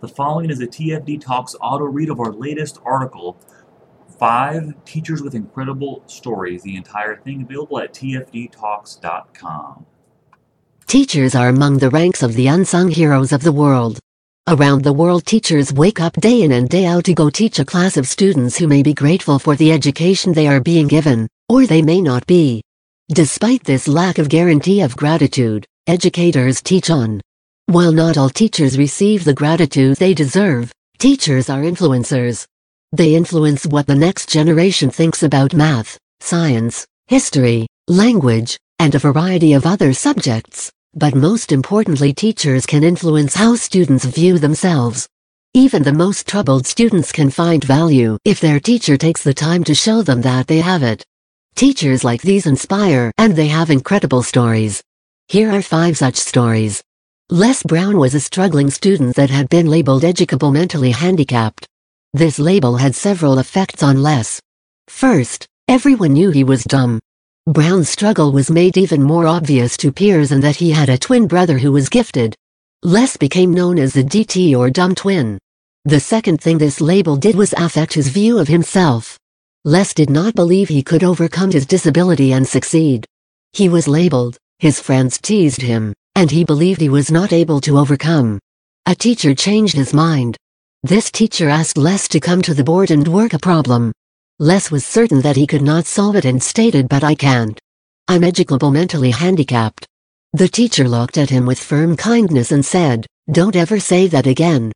The following is a TFD Talks auto read of our latest article Five Teachers with Incredible Stories. The entire thing available at TFDTalks.com. Teachers are among the ranks of the unsung heroes of the world. Around the world, teachers wake up day in and day out to go teach a class of students who may be grateful for the education they are being given, or they may not be. Despite this lack of guarantee of gratitude, educators teach on. While not all teachers receive the gratitude they deserve, teachers are influencers. They influence what the next generation thinks about math, science, history, language, and a variety of other subjects. But most importantly teachers can influence how students view themselves. Even the most troubled students can find value if their teacher takes the time to show them that they have it. Teachers like these inspire and they have incredible stories. Here are five such stories. Les Brown was a struggling student that had been labeled educable mentally handicapped. This label had several effects on Les. First, everyone knew he was dumb. Brown's struggle was made even more obvious to peers in that he had a twin brother who was gifted. Les became known as the DT or dumb twin. The second thing this label did was affect his view of himself. Les did not believe he could overcome his disability and succeed. He was labeled, his friends teased him, and he believed he was not able to overcome. A teacher changed his mind. This teacher asked Les to come to the board and work a problem. Les was certain that he could not solve it and stated but I can't. I'm educable mentally handicapped. The teacher looked at him with firm kindness and said, don't ever say that again.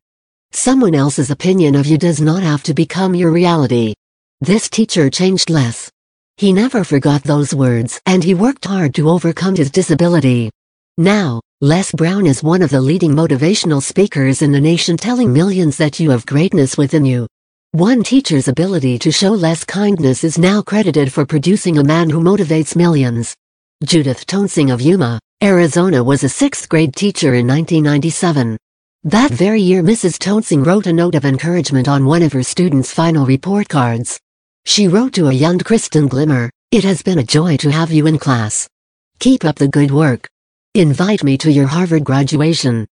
Someone else's opinion of you does not have to become your reality. This teacher changed Les. He never forgot those words and he worked hard to overcome his disability. Now, Les Brown is one of the leading motivational speakers in the nation telling millions that you have greatness within you. One teacher's ability to show Les kindness is now credited for producing a man who motivates millions. Judith Toensing of Yuma, Arizona was a sixth grade teacher in 1997. That very year Mrs. Toensing wrote a note of encouragement on one of her students' final report cards. She wrote to a young Kristen Gilmer, It has been a joy to have you in class. Keep up the good work. Invite me to your Harvard graduation.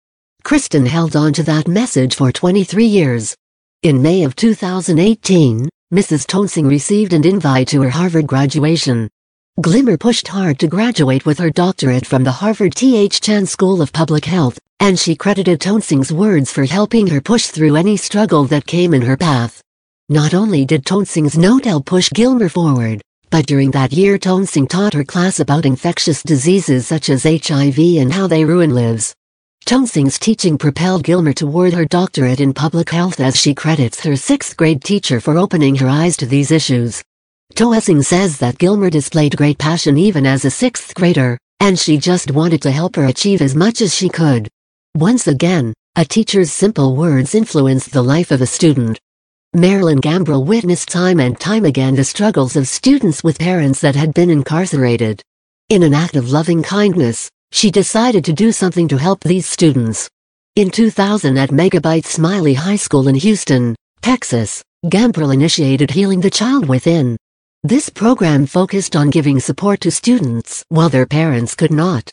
Kristen held on to that message for 23 years. In May of 2018, Mrs. Toensing received an invite to her Harvard graduation. Gilmer pushed hard to graduate with her doctorate from the Harvard T.H. Chan School of Public Health, and she credited Toensing's words for helping her push through any struggle that came in her path. Not only did Toensing's note help push Gilmer forward, but during that year Toensing taught her class about infectious diseases such as HIV and how they ruin lives. Toensing's teaching propelled Gilmer toward her doctorate in public health as she credits her sixth grade teacher for opening her eyes to these issues. Toensing says that Gilmer displayed great passion even as a sixth grader, and she just wanted to help her achieve as much as she could. Once again, a teacher's simple words influenced the life of a student. Marilyn Gambrill witnessed time and time again the struggles of students with parents that had been incarcerated. In an act of loving kindness, she decided to do something to help these students. In 2000 at Megabyte Smiley High School in Houston, Texas, Gambrill initiated Healing the Child Within. This program focused on giving support to students while their parents could not.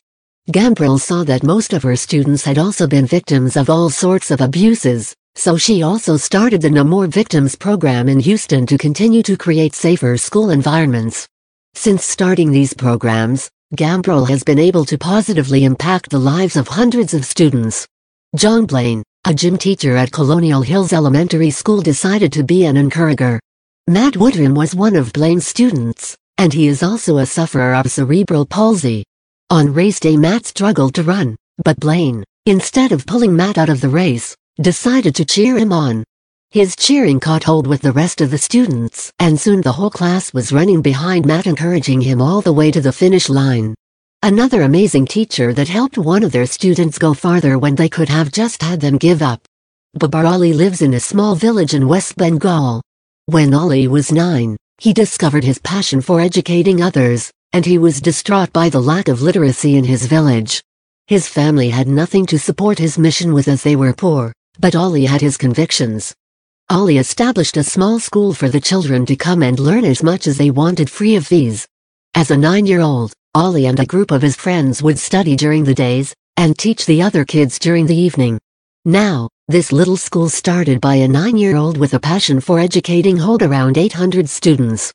Gambrill saw that most of her students had also been victims of all sorts of abuses, so she also started the No More Victims program in Houston to continue to create safer school environments. Since starting these programs, Gambrill has been able to positively impact the lives of hundreds of students. John Blaine, a gym teacher at Colonial Hills Elementary School decided to be an encourager. Matt Woodrum was one of Blaine's students, and he is also a sufferer of cerebral palsy. On race day Matt struggled to run, but Blaine, instead of pulling Matt out of the race, decided to cheer him on. His cheering caught hold with the rest of the students, and soon the whole class was running behind Matt encouraging him all the way to the finish line. Another amazing teacher that helped one of their students go farther when they could have just had them give up. Babar Ali lives in a small village in West Bengal. When Ali was nine, he discovered his passion for educating others, and he was distraught by the lack of literacy in his village. His family had nothing to support his mission with as they were poor. But Ali had his convictions. Ali established a small school for the children to come and learn as much as they wanted free of fees. As a nine-year-old, Ali and a group of his friends would study during the days, and teach the other kids during the evening. Now, this little school started by a nine-year-old with a passion for educating hold around 800 students.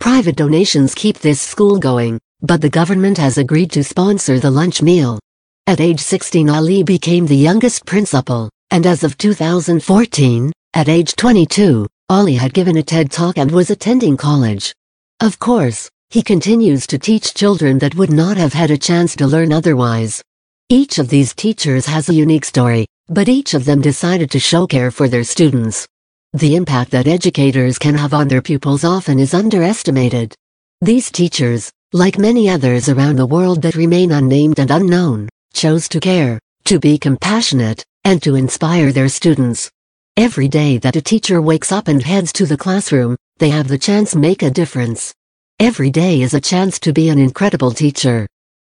Private donations keep this school going, but the government has agreed to sponsor the lunch meal. At age 16 Ali became the youngest principal, and as of 2014, at age 22, Ali had given a TED Talk and was attending college. Of course, he continues to teach children that would not have had a chance to learn otherwise. Each of these teachers has a unique story, but each of them decided to show care for their students. The impact that educators can have on their pupils often is underestimated. These teachers, like many others around the world that remain unnamed and unknown, chose to care, to be compassionate, and to inspire their students. Every day that a teacher wakes up and heads to the classroom, they have the chance make a difference. Every day is a chance to be an incredible teacher.